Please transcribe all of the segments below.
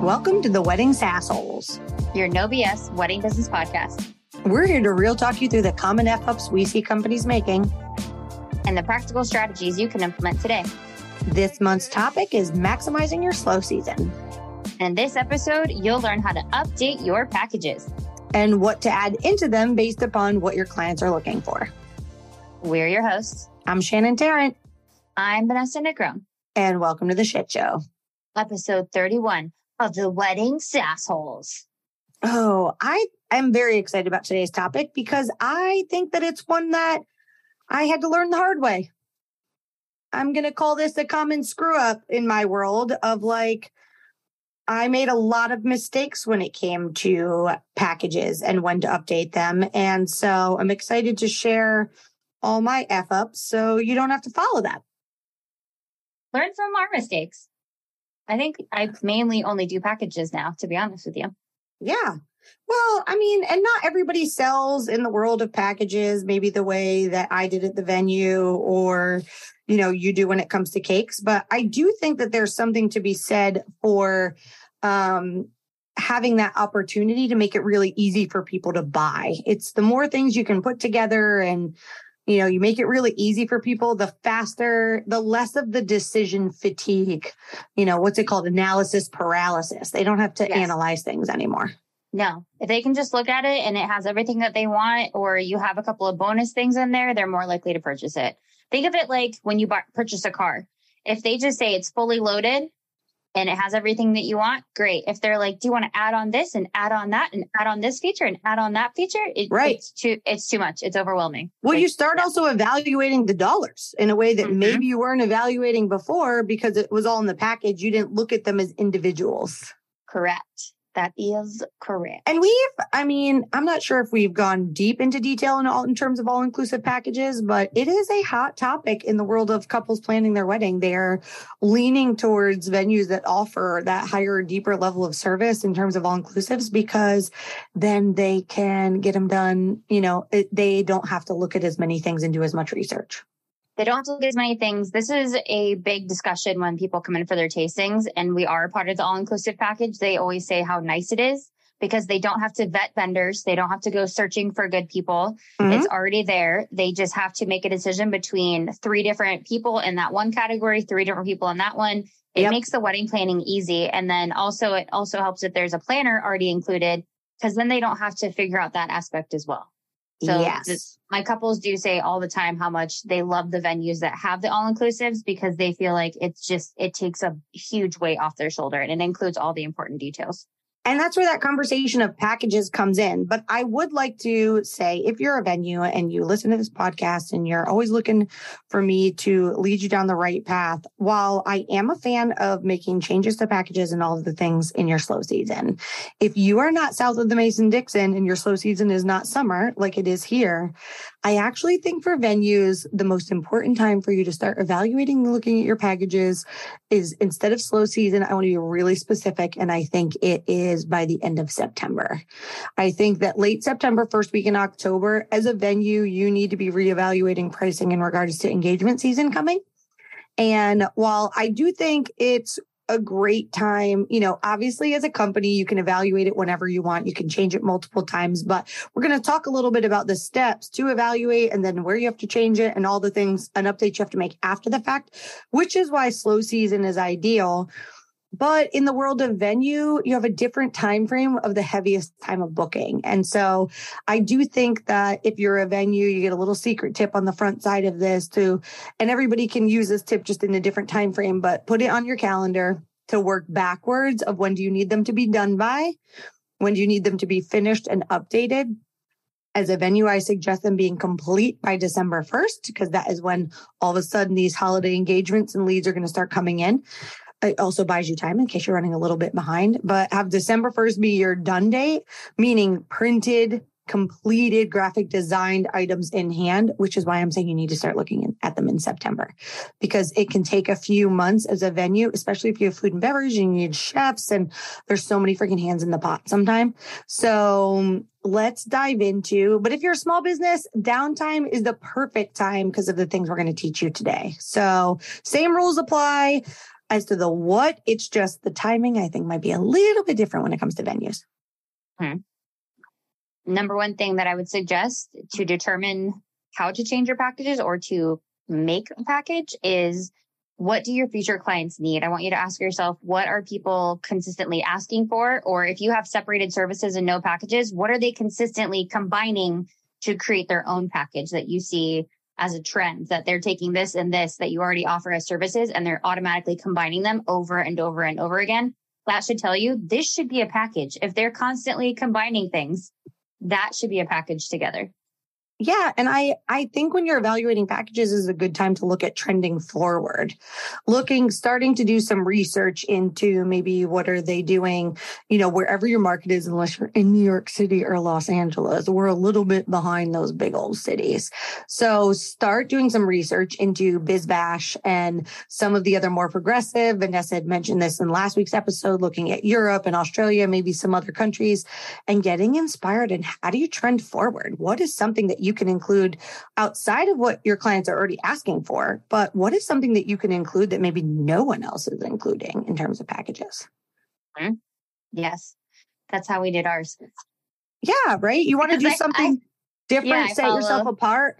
Welcome to the Wedding Sassholes, your no BS wedding business podcast. We're here to real talk you through the common F ups we see companies making and the practical strategies you can implement today. This month's topic is maximizing your slow season. In this episode, you'll learn how to update your packages and what to add into them based upon what your clients are looking for. We're your hosts. I'm Shannon Tarrant. I'm Vanessa Negron. And welcome to the shit show. Episode 31 of the wedding sassholes. Oh, I am very excited about today's topic because I think that it's one that I had to learn the hard way. I'm going to call this a common screw up in my world of like, I made a lot of mistakes when it came to packages and when to update them. And so I'm excited to share all my F ups so you don't have to follow that. Learn from our mistakes. I think I mainly only do packages now, to be honest with you. Yeah. Well, I mean, and not everybody sells in the world of packages, maybe the way that I did at the venue or, you know, you do when it comes to cakes. But I do think that there's something to be said for um, having that opportunity to make it really easy for people to buy. It's the more things you can put together and you know, you make it really easy for people, the faster, the less of the decision fatigue. You know, what's it called? Analysis paralysis. They don't have to yes. analyze things anymore. No, if they can just look at it and it has everything that they want, or you have a couple of bonus things in there, they're more likely to purchase it. Think of it like when you buy, purchase a car. If they just say it's fully loaded, and it has everything that you want, great. If they're like, do you want to add on this and add on that and add on this feature and add on that feature? It, right. It's too, it's too much. It's overwhelming. Well, like, you start yeah. also evaluating the dollars in a way that mm-hmm. maybe you weren't evaluating before because it was all in the package. You didn't look at them as individuals. Correct. That is correct. And we've, I mean, I'm not sure if we've gone deep into detail in all in terms of all inclusive packages, but it is a hot topic in the world of couples planning their wedding. They're leaning towards venues that offer that higher, deeper level of service in terms of all inclusives because then they can get them done. You know, it, they don't have to look at as many things and do as much research. They don't have to look at as many things. This is a big discussion when people come in for their tastings and we are part of the all inclusive package. They always say how nice it is because they don't have to vet vendors. They don't have to go searching for good people. Mm-hmm. It's already there. They just have to make a decision between three different people in that one category, three different people in that one. It yep. makes the wedding planning easy. And then also, it also helps if there's a planner already included because then they don't have to figure out that aspect as well. So yes. my couples do say all the time how much they love the venues that have the all inclusives because they feel like it's just, it takes a huge weight off their shoulder and it includes all the important details. And that's where that conversation of packages comes in. But I would like to say if you're a venue and you listen to this podcast and you're always looking for me to lead you down the right path, while I am a fan of making changes to packages and all of the things in your slow season, if you are not south of the Mason Dixon and your slow season is not summer like it is here, I actually think for venues, the most important time for you to start evaluating and looking at your packages is instead of slow season, I want to be really specific. And I think it is by the end of September. I think that late September, first week in October, as a venue, you need to be reevaluating pricing in regards to engagement season coming. And while I do think it's a great time. You know, obviously, as a company, you can evaluate it whenever you want. You can change it multiple times, but we're going to talk a little bit about the steps to evaluate and then where you have to change it and all the things and updates you have to make after the fact, which is why slow season is ideal but in the world of venue, you have a different time frame of the heaviest time of booking. And so I do think that if you're a venue, you get a little secret tip on the front side of this too. And everybody can use this tip just in a different time frame, but put it on your calendar to work backwards of when do you need them to be done by? When do you need them to be finished and updated? As a venue, I suggest them being complete by December 1st, because that is when all of a sudden these holiday engagements and leads are going to start coming in. It also buys you time in case you're running a little bit behind, but have December 1st be your done date, meaning printed, completed graphic designed items in hand, which is why I'm saying you need to start looking at them in September because it can take a few months as a venue, especially if you have food and beverage and you need chefs and there's so many freaking hands in the pot sometime. So um, let's dive into, but if you're a small business, downtime is the perfect time because of the things we're going to teach you today. So same rules apply As to the what, it's just the timing, I think might be a little bit different when it comes to venues. Hmm. Number one thing that I would suggest to determine how to change your packages or to make a package is what do your future clients need? I want you to ask yourself, what are people consistently asking for? Or if you have separated services and no packages, what are they consistently combining to create their own package that you see as a trend that they're taking this and this that you already offer as services and they're automatically combining them over and over and over again? That should tell you this should be a package. If they're constantly combining things, that should be a package together. Yeah. And I, I think when you're evaluating packages is a good time to look at trending forward, looking, starting to do some research into maybe what are they doing, you know, wherever your market is, unless you're in New York City or Los Angeles, we're a little bit behind those big old cities. So start doing some research into BizBash and some of the other more progressive. Vanessa had mentioned this in last week's episode, looking at Europe and Australia, maybe some other countries and getting inspired. And how do you trend forward? What is something that you you can include outside of what your clients are already asking for, but what is something that you can include that maybe no one else is including in terms of packages? Mm-hmm. Yes, that's how we did ours. Yeah, right. You want to do I, something I, different, yeah, set follow, yourself apart.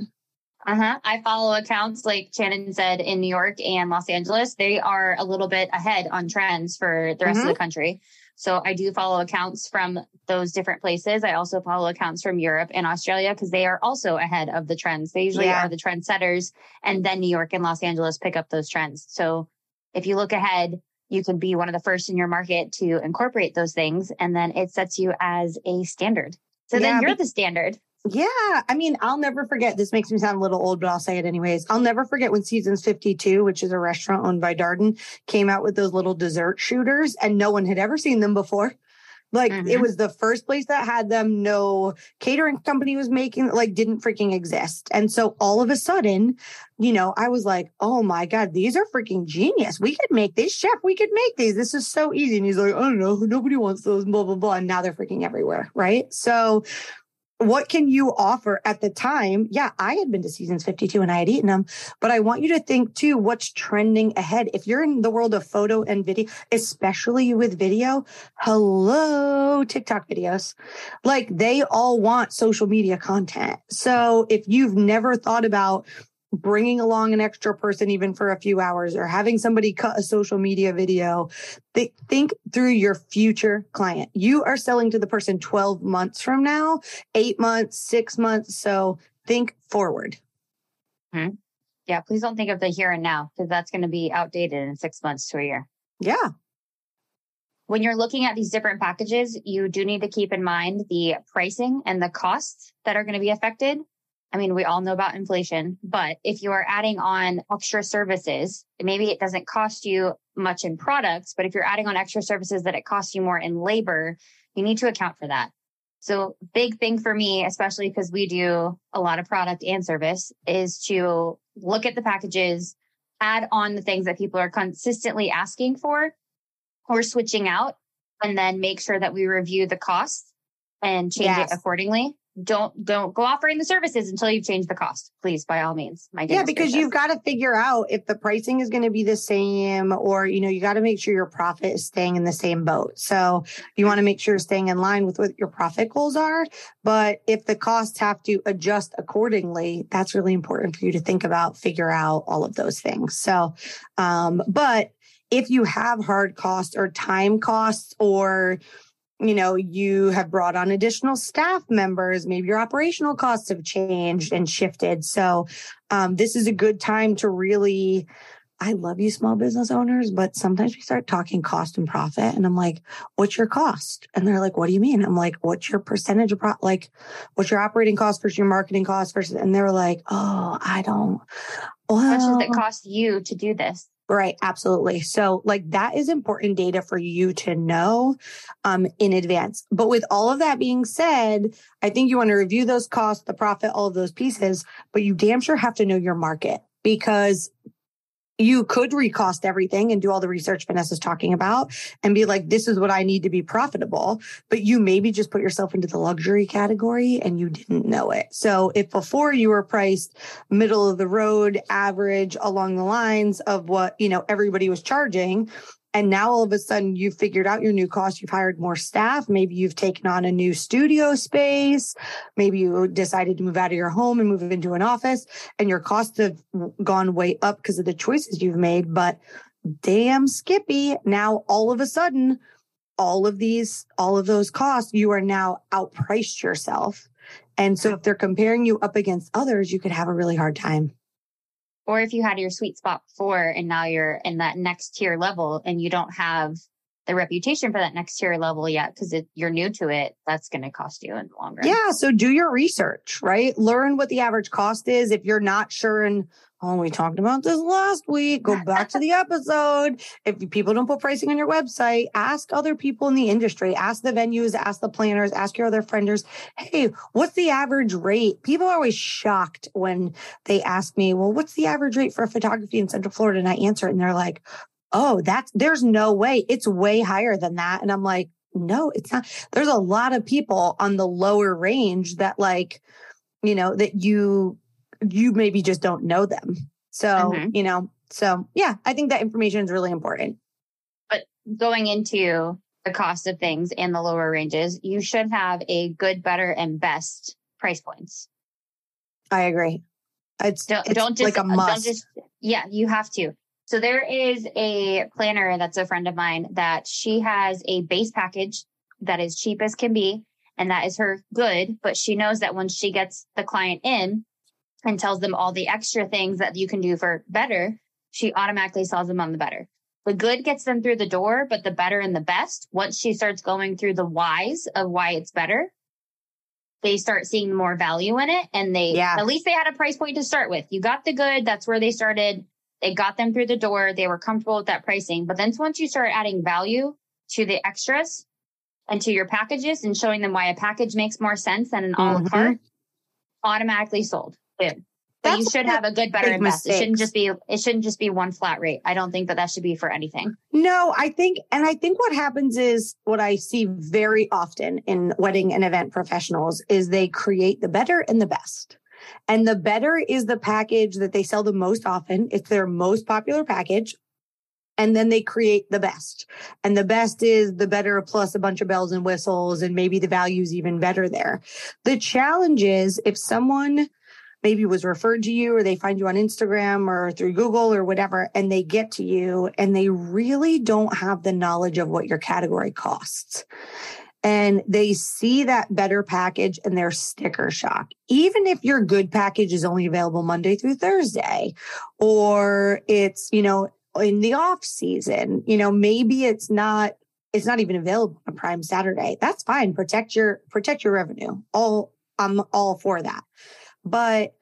Uh huh. I follow accounts like Shannon said in New York and Los Angeles. They are a little bit ahead on trends for the rest mm-hmm. of the country. So I do follow accounts from those different places. I also follow accounts from Europe and Australia because they are also ahead of the trends. They usually yeah. are the trendsetters and then New York and Los Angeles pick up those trends. So if you look ahead, you can be one of the first in your market to incorporate those things and then it sets you as a standard. So yeah, then you're the standard. Yeah. I mean, I'll never forget. This makes me sound a little old, but I'll say it anyways. I'll never forget when Seasons 52, which is a restaurant owned by Darden, came out with those little dessert shooters and no one had ever seen them before. Like mm-hmm. it was the first place that had them. No catering company was making like didn't freaking exist. And so all of a sudden, you know, I was like, oh my God, these are freaking genius. We could make this chef. We could make these. This is so easy. And he's like, I don't know. Nobody wants those, blah, blah, blah. And now they're freaking everywhere. Right. So what can you offer at the time? Yeah, I had been to seasons 52 and I had eaten them, but I want you to think too, what's trending ahead. If you're in the world of photo and video, especially with video, hello, TikTok videos, like they all want social media content. So if you've never thought about bringing along an extra person even for a few hours or having somebody cut a social media video. They think through your future client. You are selling to the person 12 months from now 8 months 6 months. So think forward. Hmm. Yeah please don't think of the here and now because that's going to be outdated in 6 months to a year. Yeah. When you're looking at these different packages, you do need to keep in mind the pricing and the costs that are going to be affected I mean, we all know about inflation, but if you are adding on extra services, maybe it doesn't cost you much in products, but if you're adding on extra services that it costs you more in labor, you need to account for that. So big thing for me, especially because we do a lot of product and service is to look at the packages, add on the things that people are consistently asking for or switching out, and then make sure that we review the costs and change yes. it accordingly don't don't go offering the services until you've changed the cost. Please by all means. My yeah because gracious. you've got to figure out if the pricing is going to be the same or you know you got to make sure your profit is staying in the same boat. So you want to make sure you're staying in line with what your profit goals are. But if the costs have to adjust accordingly that's really important for you to think about figure out all of those things. So um but if you have hard costs or time costs or you know, you have brought on additional staff members. Maybe your operational costs have changed and shifted. So, um, this is a good time to really, I love you, small business owners, but sometimes we start talking cost and profit. And I'm like, what's your cost? And they're like, what do you mean? I'm like, what's your percentage of pro- like, what's your operating cost versus your marketing cost versus, and they're like, oh, I don't. Well, How much does it cost you to do this? Right, absolutely. So, like that is important data for you to know um, in advance. But with all of that being said, I think you want to review those costs, the profit, all of those pieces. But you damn sure have to know your market because you could recost everything and do all the research Vanessa's talking about and be like, this is what I need to be profitable. But you maybe just put yourself into the luxury category and you didn't know it. So if before you were priced middle of the road, average along the lines of what, you know, everybody was charging, and now all of a sudden you've figured out your new cost. You've hired more staff. Maybe you've taken on a new studio space. Maybe you decided to move out of your home and move into an office and your costs have gone way up because of the choices you've made. But damn Skippy, now all of a sudden, all of these, all of those costs, you are now outpriced yourself. And so if they're comparing you up against others, you could have a really hard time or if you had your sweet spot before and now you're in that next tier level and you don't have the reputation for that next tier level yet because you're new to it, that's going to cost you in the long run. Yeah. So do your research, right? Learn what the average cost is. If you're not sure and Oh, we talked about this last week. Go back to the episode. If people don't put pricing on your website, ask other people in the industry, ask the venues, ask the planners, ask your other friends. Hey, what's the average rate? People are always shocked when they ask me, well, what's the average rate for photography in Central Florida? And I answer it and they're like, oh, that's, there's no way. It's way higher than that. And I'm like, no, it's not. There's a lot of people on the lower range that like, you know, that you you maybe just don't know them. So, mm-hmm. you know, so yeah, I think that information is really important. But going into the cost of things and the lower ranges, you should have a good, better, and best price points. I agree. It's, don't, it's don't just, like a must. Just, yeah, you have to. So there is a planner that's a friend of mine that she has a base package that is cheap as can be. And that is her good, but she knows that when she gets the client in, and tells them all the extra things that you can do for better, she automatically sells them on the better. The good gets them through the door, but the better and the best, once she starts going through the whys of why it's better, they start seeing more value in it. And they, yeah. at least they had a price point to start with. You got the good. That's where they started. It got them through the door. They were comfortable with that pricing. But then once you start adding value to the extras and to your packages and showing them why a package makes more sense than an mm-hmm. a la mm-hmm. carte, automatically sold. But you should have a good, better, and best. It shouldn't just be. It shouldn't just be one flat rate. I don't think that that should be for anything. No, I think, and I think what happens is what I see very often in wedding and event professionals is they create the better and the best. And the better is the package that they sell the most often. It's their most popular package. And then they create the best. And the best is the better plus a bunch of bells and whistles. And maybe the value is even better there. The challenge is if someone maybe was referred to you or they find you on Instagram or through Google or whatever, and they get to you and they really don't have the knowledge of what your category costs. And they see that better package and they're sticker shock. Even if your good package is only available Monday through Thursday, or it's, you know, in the off season, you know, maybe it's not it's not even available on prime saturday that's fine protect your protect your revenue all i'm all for that but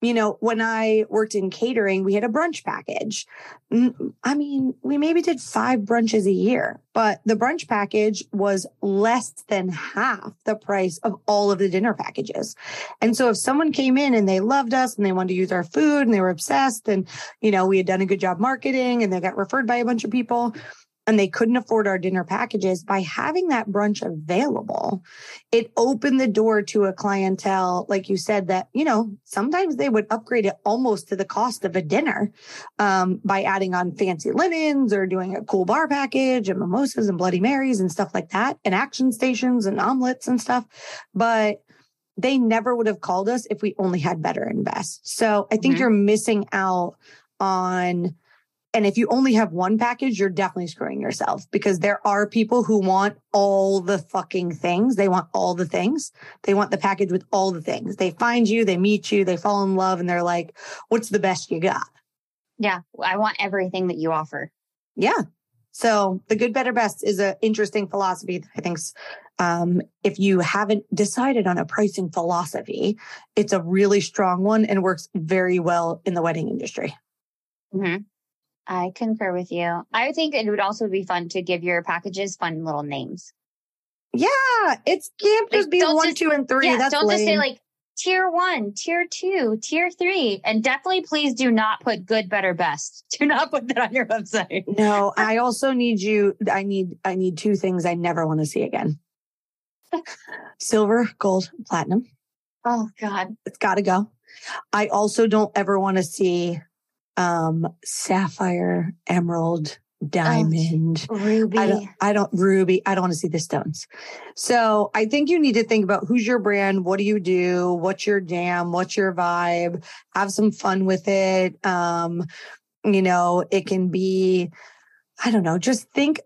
you know, when I worked in catering, we had a brunch package. I mean, we maybe did five brunches a year, but the brunch package was less than half the price of all of the dinner packages. And so if someone came in and they loved us and they wanted to use our food and they were obsessed and, you know, we had done a good job marketing and they got referred by a bunch of people, and they couldn't afford our dinner packages by having that brunch available it opened the door to a clientele like you said that you know sometimes they would upgrade it almost to the cost of a dinner um, by adding on fancy linens or doing a cool bar package and mimosas and bloody marys and stuff like that and action stations and omelets and stuff but they never would have called us if we only had better and best so i think mm-hmm. you're missing out on and if you only have one package, you're definitely screwing yourself because there are people who want all the fucking things. They want all the things. They want the package with all the things. They find you, they meet you, they fall in love, and they're like, what's the best you got? Yeah. I want everything that you offer. Yeah. So the good, better, best is an interesting philosophy that I think um, if you haven't decided on a pricing philosophy, it's a really strong one and works very well in the wedding industry. Mm-hmm. I concur with you. I think it would also be fun to give your packages fun little names. Yeah, it's can't just like, be one, just, two, and three. Yeah, That's don't lame. just say like tier one, tier two, tier three. And definitely please do not put good, better, best. Do not put that on your website. No, I also need you. I need, I need two things I never want to see again. Silver, gold, platinum. Oh God. It's got to go. I also don't ever want to see um sapphire, emerald, diamond, oh, ruby. I don't, I don't ruby. I don't want to see the stones. So I think you need to think about who's your brand, what do you do, what's your jam, what's your vibe, have some fun with it. Um, you know, it can be, I don't know, just think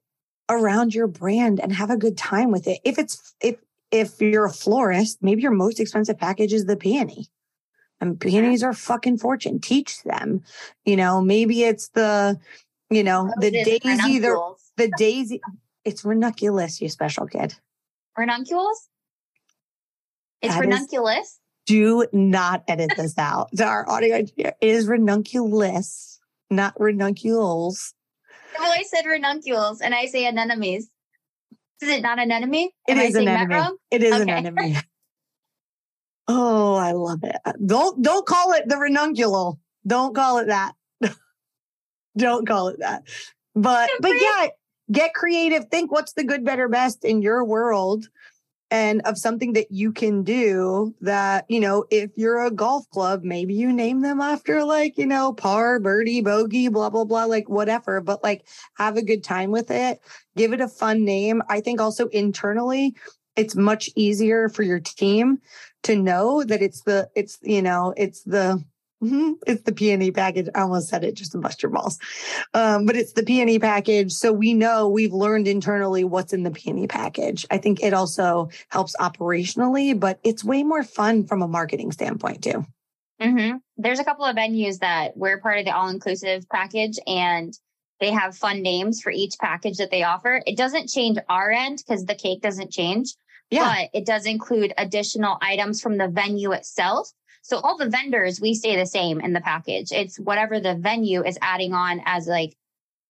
around your brand and have a good time with it. If it's if if you're a florist, maybe your most expensive package is the peony. And peonies are fucking fortune. Teach them. You know, maybe it's the you know, the daisy, the, the daisy, it's ranunculus, you special kid. Ranunculus? It's that ranunculus. Is, do not edit this out. our audio engineer is ranunculus, not ranuncules. Well, I said ranunculus and I say anemones. Is it not an enemy? It Am is an enemy. It is okay. an enemy. oh, I love it. Uh, don't don't call it the ranunculal. Don't call it that. Don't call it that. But but yeah, get creative. Think what's the good, better, best in your world and of something that you can do that, you know, if you're a golf club, maybe you name them after like, you know, par, birdie, bogey, blah, blah, blah, like whatever, but like have a good time with it. Give it a fun name. I think also internally, it's much easier for your team to know that it's the, it's, you know, it's the. It's the peony package. I almost said it just to bust your balls. Um, but it's the peony package. So we know we've learned internally what's in the peony package. I think it also helps operationally, but it's way more fun from a marketing standpoint too. Mm-hmm. There's a couple of venues that we're part of the all inclusive package and they have fun names for each package that they offer. It doesn't change our end because the cake doesn't change. Yeah. But it does include additional items from the venue itself so all the vendors, we stay the same in the package. It's whatever the venue is adding on as like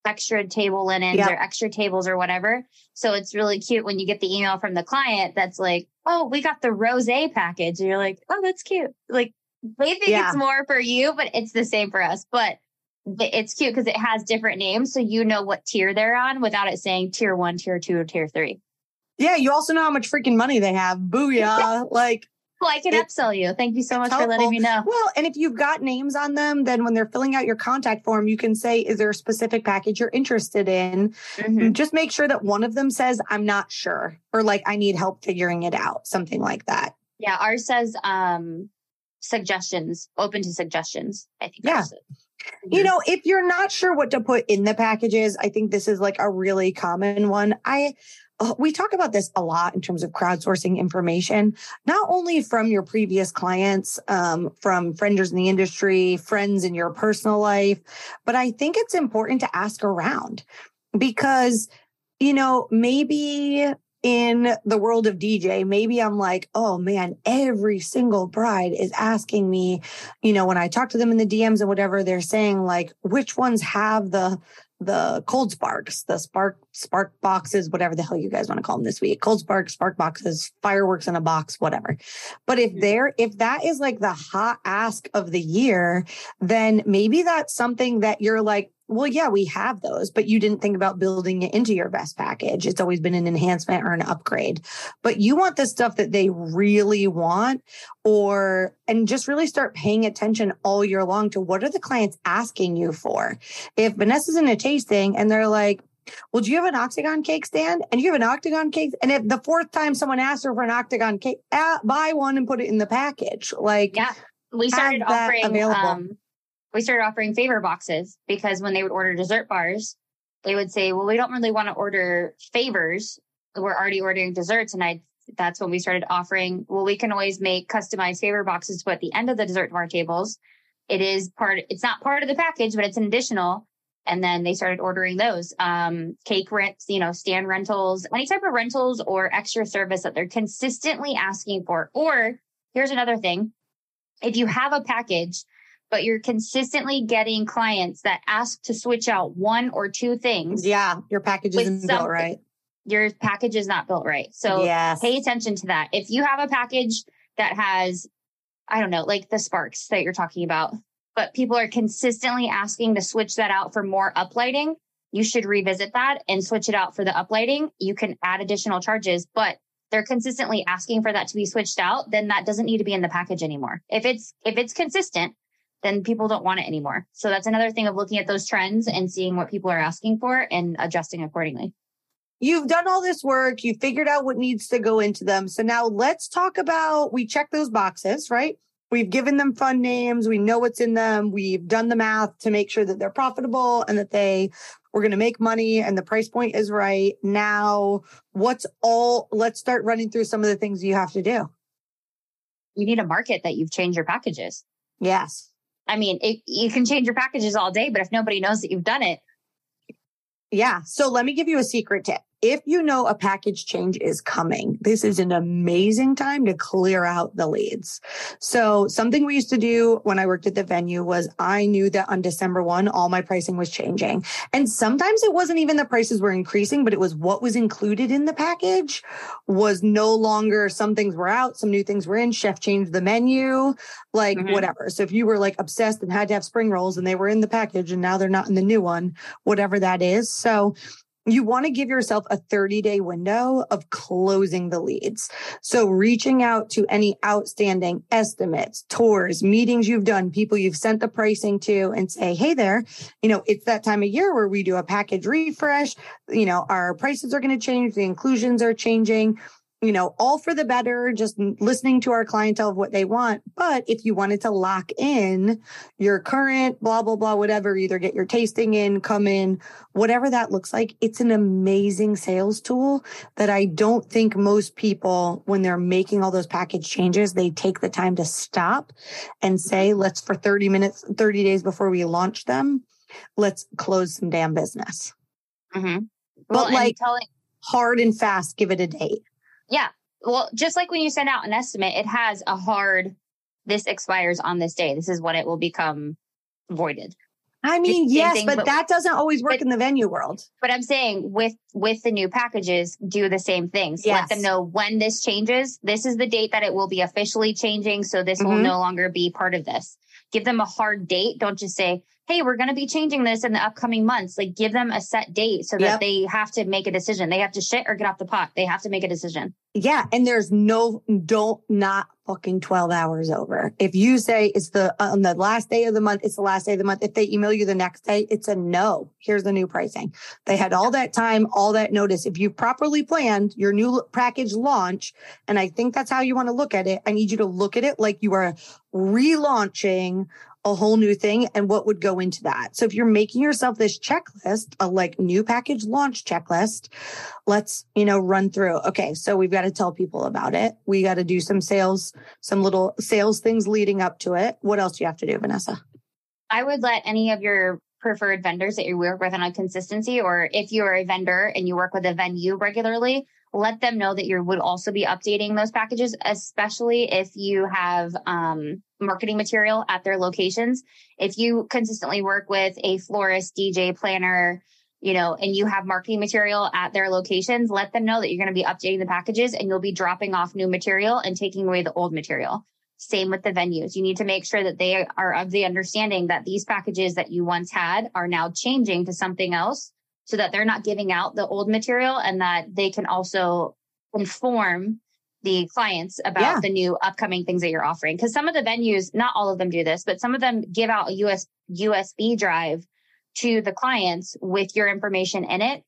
extra table linens yep. or extra tables or whatever. So it's really cute when you get the email from the client that's like, oh, we got the rose package. And you're like, oh, that's cute. Like they think yeah. it's more for you, but it's the same for us. But it's cute because it has different names. So you know what tier they're on without it saying tier one, tier two, or tier three. Yeah, you also know how much freaking money they have. Booyah. like well, I can upsell you. Thank you so much helpful. for letting me know. Well, and if you've got names on them, then when they're filling out your contact form, you can say, is there a specific package you're interested in? Mm-hmm. Just make sure that one of them says, I'm not sure, or like, I need help figuring it out, something like that. Yeah. Ours says, um, suggestions, open to suggestions. I think. Yeah. You know, if you're not sure what to put in the packages, I think this is like a really common one. I we talk about this a lot in terms of crowdsourcing information, not only from your previous clients, um, from friends in the industry, friends in your personal life, but I think it's important to ask around because, you know, maybe in the world of DJ, maybe I'm like, oh man, every single bride is asking me, you know, when I talk to them in the DMs and whatever, they're saying like, which ones have the the cold sparks, the spark spark boxes, whatever the hell you guys want to call them this week. Cold sparks, spark boxes, fireworks in a box, whatever. But if mm-hmm. there, if that is like the hot ask of the year, then maybe that's something that you're like, well, yeah, we have those, but you didn't think about building it into your best package. It's always been an enhancement or an upgrade. But you want the stuff that they really want, or, and just really start paying attention all year long to what are the clients asking you for? If Vanessa's in a tasting and they're like, well, do you have an octagon cake stand? And you have an octagon cake. And if the fourth time someone asks her for an octagon cake, uh, buy one and put it in the package. Like, yeah, we started offering available. Um, we started offering favor boxes because when they would order dessert bars, they would say, well, we don't really want to order favors. We're already ordering desserts. And I, that's when we started offering, well, we can always make customized favor boxes to put at the end of the dessert bar tables. It is part, it's not part of the package, but it's an additional. And then they started ordering those, um, cake rents, you know, stand rentals, any type of rentals or extra service that they're consistently asking for. Or here's another thing. If you have a package but you're consistently getting clients that ask to switch out one or two things. Yeah, your package isn't built right. Your package is not built right. So yes. pay attention to that. If you have a package that has I don't know, like the sparks that you're talking about, but people are consistently asking to switch that out for more uplighting, you should revisit that and switch it out for the uplighting. You can add additional charges, but they're consistently asking for that to be switched out, then that doesn't need to be in the package anymore. If it's if it's consistent, then people don't want it anymore. So that's another thing of looking at those trends and seeing what people are asking for and adjusting accordingly. You've done all this work, you figured out what needs to go into them. So now let's talk about we check those boxes, right? We've given them fund names, we know what's in them, we've done the math to make sure that they're profitable and that they we're going to make money and the price point is right. Now, what's all let's start running through some of the things you have to do. You need a market that you've changed your packages. Yes. I mean, it, you can change your packages all day, but if nobody knows that you've done it. Yeah. So let me give you a secret tip if you know a package change is coming, this is an amazing time to clear out the leads. So something we used to do when I worked at the venue was I knew that on December 1, all my pricing was changing. And sometimes it wasn't even the prices were increasing, but it was what was included in the package was no longer some things were out, some new things were in, chef changed the menu, like mm-hmm. whatever. So if you were like obsessed and had to have spring rolls and they were in the package and now they're not in the new one, whatever that is. So you want to give yourself a 30 day window of closing the leads. So reaching out to any outstanding estimates, tours, meetings you've done, people you've sent the pricing to and say, Hey there, you know, it's that time of year where we do a package refresh. You know, our prices are going to change. The inclusions are changing you know, all for the better, just listening to our clientele of what they want. But if you wanted to lock in your current blah, blah, blah, whatever, either get your tasting in, come in, whatever that looks like, it's an amazing sales tool that I don't think most people, when they're making all those package changes, they take the time to stop and say, let's for 30 minutes, 30 days before we launch them, let's close some damn business. Mm-hmm. Well, but like telling- hard and fast, give it a date. Yeah. Well, just like when you send out an estimate, it has a hard, this expires on this day. This is when it will become voided. I mean, yes, thing, but, but, that doesn't always work but, in the venue world. But I'm saying with with the new packages, do the same things. Yes. Let them know when this changes. This is the date that it will be officially changing. So this mm-hmm. will no longer be part of this. Give them a hard date. Don't just say, hey, we're going to be changing this in the upcoming months. Like give them a set date so that yep. they have to make a decision. They have to shit or get off the pot. They have to make a decision. Yeah. And there's no, don't not fucking 12 hours over. If you say it's the, on the last day of the month, it's the last day of the month. If they email you the next day, it's a no. Here's the new pricing. They had all that time, all that notice. If you properly planned your new package launch, and I think that's how you want to look at it, I need you to look at it like you are relaunching a whole new thing and what would go into that. So if you're making yourself this checklist, a like new package launch checklist, let's, you know, run through. Okay. So we've got to tell people about it. We got to do some sales, some little sales things leading up to it. What else do you have to do, Vanessa? I would let any of your preferred vendors that you work with on a consistency, or if you're a vendor and you work with a venue regularly, let them know that you would also be updating those packages, especially if you have um, marketing material at their locations. If you consistently work with a florist, DJ, planner, you know, and you have marketing material at their locations, let them know that you're going to be updating the packages and you'll be dropping off new material and taking away the old material. Same with the venues. You need to make sure that they are of the understanding that these packages that you once had are now changing to something else so that they're not giving out the old material and that they can also inform the clients about yeah. the new upcoming things that you're offering. Cause some of the venues, not all of them do this, but some of them give out a US, USB drive to the clients with your information in it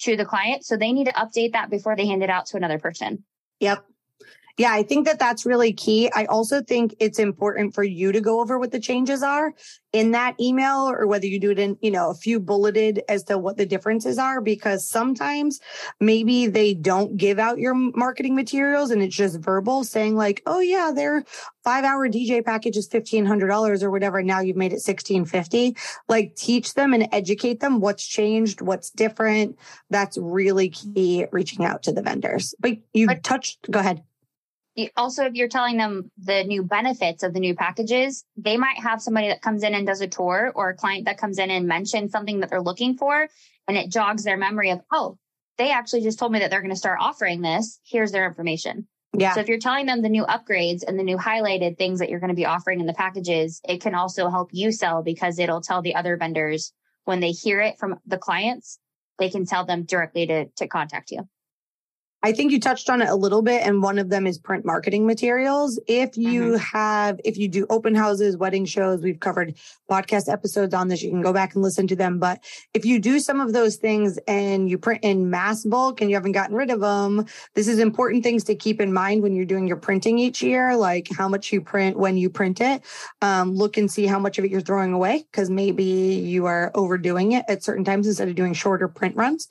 to the client. So they need to update that before they hand it out to another person. Yep. Yeah, I think that that's really key. I also think it's important for you to go over what the changes are in that email or whether you do it in, you know, a few bulleted as to what the differences are because sometimes maybe they don't give out your marketing materials and it's just verbal saying like, "Oh yeah, their 5-hour DJ package is $1500 or whatever, now you've made it 1650." Like teach them and educate them what's changed, what's different. That's really key reaching out to the vendors. But you touched go ahead also if you're telling them the new benefits of the new packages they might have somebody that comes in and does a tour or a client that comes in and mentions something that they're looking for and it jogs their memory of oh they actually just told me that they're going to start offering this here's their information Yeah. So if you're telling them the new upgrades and the new highlighted things that you're going to be offering in the packages, it can also help you sell because it'll tell the other vendors when they hear it from the clients, they can tell them directly to, to contact you. I think you touched on it a little bit, and one of them is print marketing materials. If you mm-hmm. have, if you do open houses, wedding shows, we've covered podcast episodes on this. You can go back and listen to them. But if you do some of those things and you print in mass bulk and you haven't gotten rid of them, this is important things to keep in mind when you're doing your printing each year, like how much you print when you print it. Um, look and see how much of it you're throwing away because maybe you are overdoing it at certain times instead of doing shorter print runs.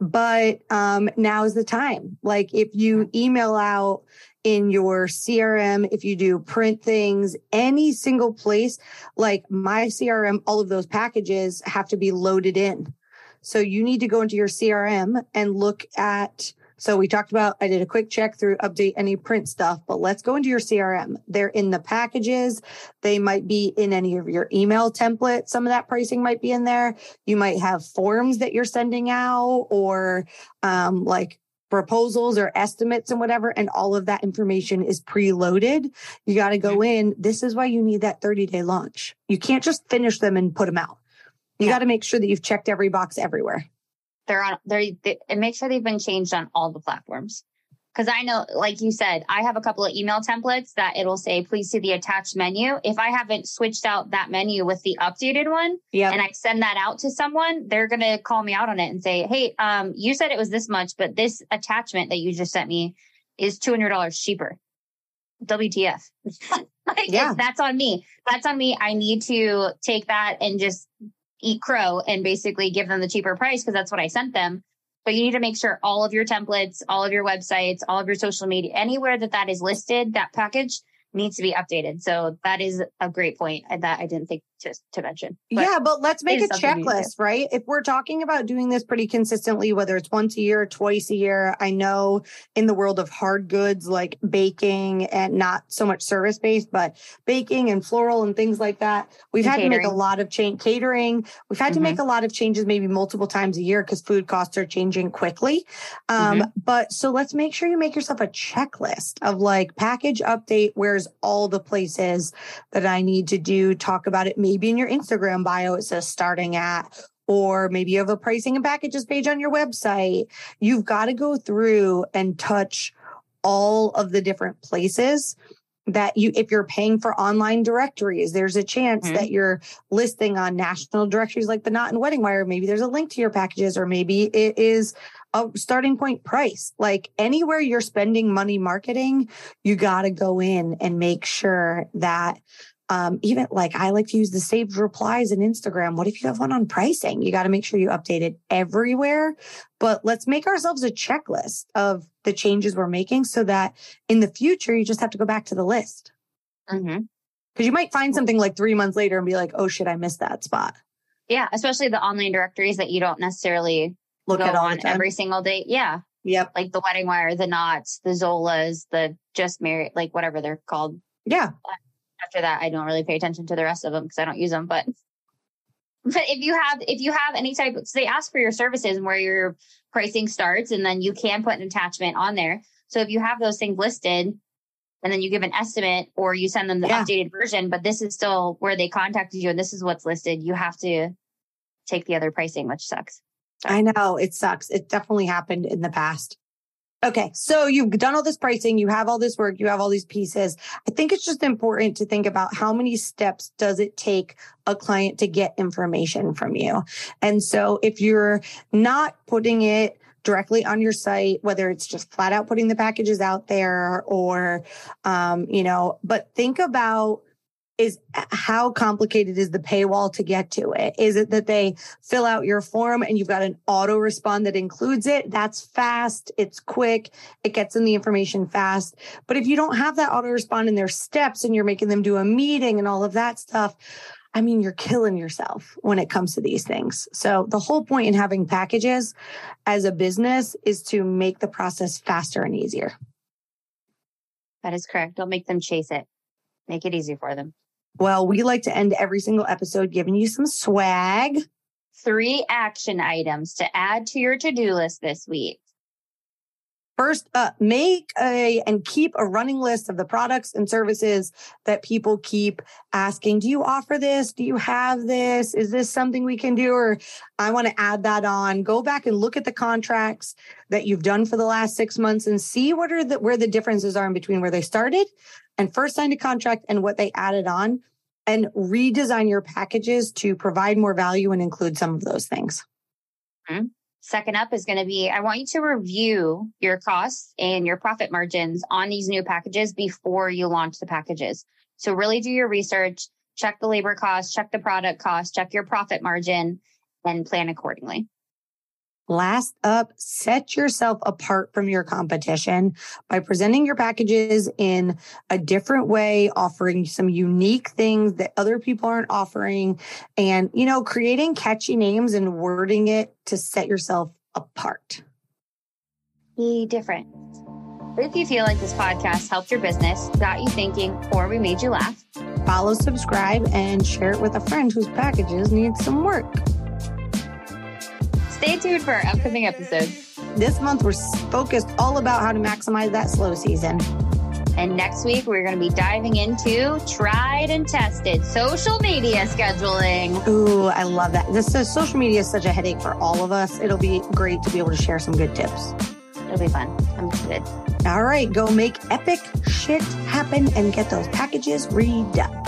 But um, now is the time like if you email out in your CRM, if you do print things, any single place, like my CRM, all of those packages have to be loaded in. So you need to go into your CRM and look at so we talked about, I did a quick check through update any print stuff, but let's go into your CRM. They're in the packages. They might be in any of your email templates. Some of that pricing might be in there. You might have forms that you're sending out or um, like proposals or estimates and whatever. And all of that information is preloaded. You got to go mm-hmm. in. This is why you need that 30 day launch. You can't just finish them and put them out. You yeah. got to make sure that you've checked every box everywhere. They're on, they're, they, and make sure they've been changed on all the platforms. Cause I know, like you said, I have a couple of email templates that it'll say, please see the attached menu. If I haven't switched out that menu with the updated one yep. and I send that out to someone, they're going to call me out on it and say, Hey, um, you said it was this much, but this attachment that you just sent me is $200 cheaper. WTF. like, yeah. That's on me. That's on me. I need to take that and just eat crow and basically give them the cheaper price because that's what I sent them. But you need to make sure all of your templates, all of your websites, all of your social media, anywhere that that is listed, that package needs to be updated. So that is a great point uh, that I didn't think to, to mention. But yeah, but let's make a checklist, right? If we're talking about doing this pretty consistently, whether it's once a year, twice a year, I know in the world of hard goods like baking and not so much service based, but baking and floral and things like that, we've and had catering. to make a lot of change catering. We've had mm-hmm. to make mm-hmm. a lot of changes maybe multiple times a year because food costs are changing quickly. Um, mm-hmm. But so let's make sure you make yourself a checklist of like package update. Where's all the places that I need to do? Talk about it. Maybe maybe in your Instagram bio it says starting at, or maybe you have a pricing and packages page on your website. You've got to go through and touch all of the different places that you if you're paying for online directories there's a chance mm-hmm. that you're listing on national directories like the knot and wedding wire maybe there's a link to your packages or maybe it is a starting point price like anywhere you're spending money marketing you got to go in and make sure that um, even like I like to use the saved replies in Instagram. What if you have one on pricing? You got to make sure you update it everywhere. But let's make ourselves a checklist of the changes we're making so that in the future, you just have to go back to the list. Mm-hmm. Cause you might find something like three months later and be like, oh shit, I missed that spot. Yeah. Especially the online directories that you don't necessarily look at on every single day. Yeah. Yep. Like the wedding wire, the knots, the Zolas, the just married, like whatever they're called. Yeah after that, I don't really pay attention to the rest of them because I don't use them. But but if you have if you have any type, so they ask for your services and where your pricing starts, and then you can put an attachment on there. So if you have those things listed, and then you give an estimate or you send them the yeah. updated version, but this is still where they contacted you and this is what's listed, you have to take the other pricing, which sucks. So. I know it sucks. It definitely happened in the past. Okay. So you've done all this pricing, you have all this work, you have all these pieces. I think it's just important to think about how many steps does it take a client to get information from you? And so if you're not putting it directly on your site, whether it's just flat out putting the packages out there or, um, you know, but think about is how complicated is the paywall to get to it? Is it that they fill out your form and you've got an auto respond that includes it? That's fast. It's quick. It gets in the information fast. But if you don't have that auto respond in their steps and you're making them do a meeting and all of that stuff, I mean, you're killing yourself when it comes to these things. So the whole point in having packages as a business is to make the process faster and easier. That is correct. Don't make them chase it. Make it easy for them. Well, we like to end every single episode giving you some swag. Three action items to add to your to do list this week. First up, make a and keep a running list of the products and services that people keep asking. Do you offer this? Do you have this? Is this something we can do? Or I want to add that on. Go back and look at the contracts that you've done for the last six months and see what are the where the differences are in between where they started and first signed a contract and what they added on and redesign your packages to provide more value and include some of those things. Mm-hmm. Second up is going to be I want you to review your costs and your profit margins on these new packages before you launch the packages. So really do your research, check the labor costs, check the product cost, check your profit margin, and plan accordingly. Last up, set yourself apart from your competition by presenting your packages in a different way, offering some unique things that other people aren't offering, and, you know, creating catchy names and wording it to set yourself apart. Be different. If you feel like this podcast helped your business, got you thinking, or we made you laugh, follow, subscribe, and share it with a friend whose packages need some work. Stay tuned for our upcoming episodes. This month, we're focused all about how to maximize that slow season. And next week, we're going to be diving into tried and tested social media scheduling. Ooh, I love that. This is, social media is such a headache for all of us. It'll be great to be able to share some good tips. It'll be fun. I'm excited. All right, go make epic shit happen and get those packages redone.